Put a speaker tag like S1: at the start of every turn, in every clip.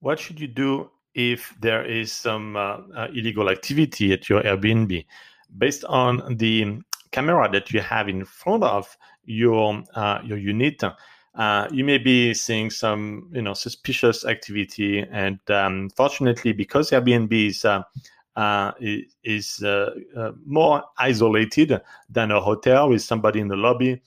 S1: what should you do if there is some uh, uh, illegal activity at your Airbnb? Based on the camera that you have in front of your uh, your unit, uh, you may be seeing some you know suspicious activity. And um, fortunately, because Airbnb is uh, uh, is more isolated than a hotel with somebody in the lobby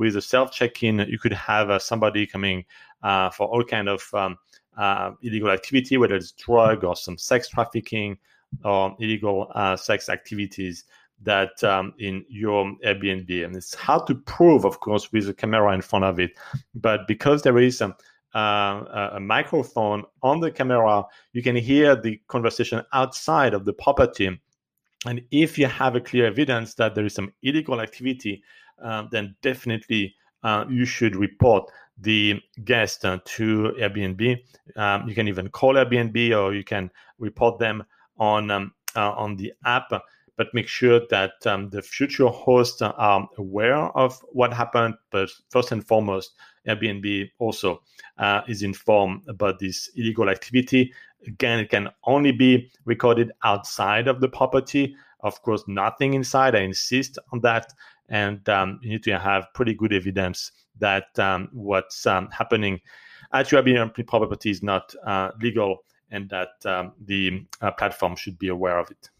S1: with a self check-in, you could have somebody coming for all kind of um, uh, illegal activity, whether it's drug or some sex trafficking or illegal uh, sex activities that um, in your Airbnb. And it's hard to prove, of course, with a camera in front of it. But because there is a, uh, a microphone on the camera, you can hear the conversation outside of the property. And if you have a clear evidence that there is some illegal activity, uh, then definitely uh, you should report the guest uh, to Airbnb. Um, you can even call Airbnb or you can report them on um, uh, on the app. But make sure that um, the future hosts are aware of what happened. But first and foremost, Airbnb also uh, is informed about this illegal activity. Again, it can only be recorded outside of the property. Of course, nothing inside. I insist on that and um, you need to have pretty good evidence that um, what's um, happening at your Airbnb property is not uh, legal and that um, the uh, platform should be aware of it.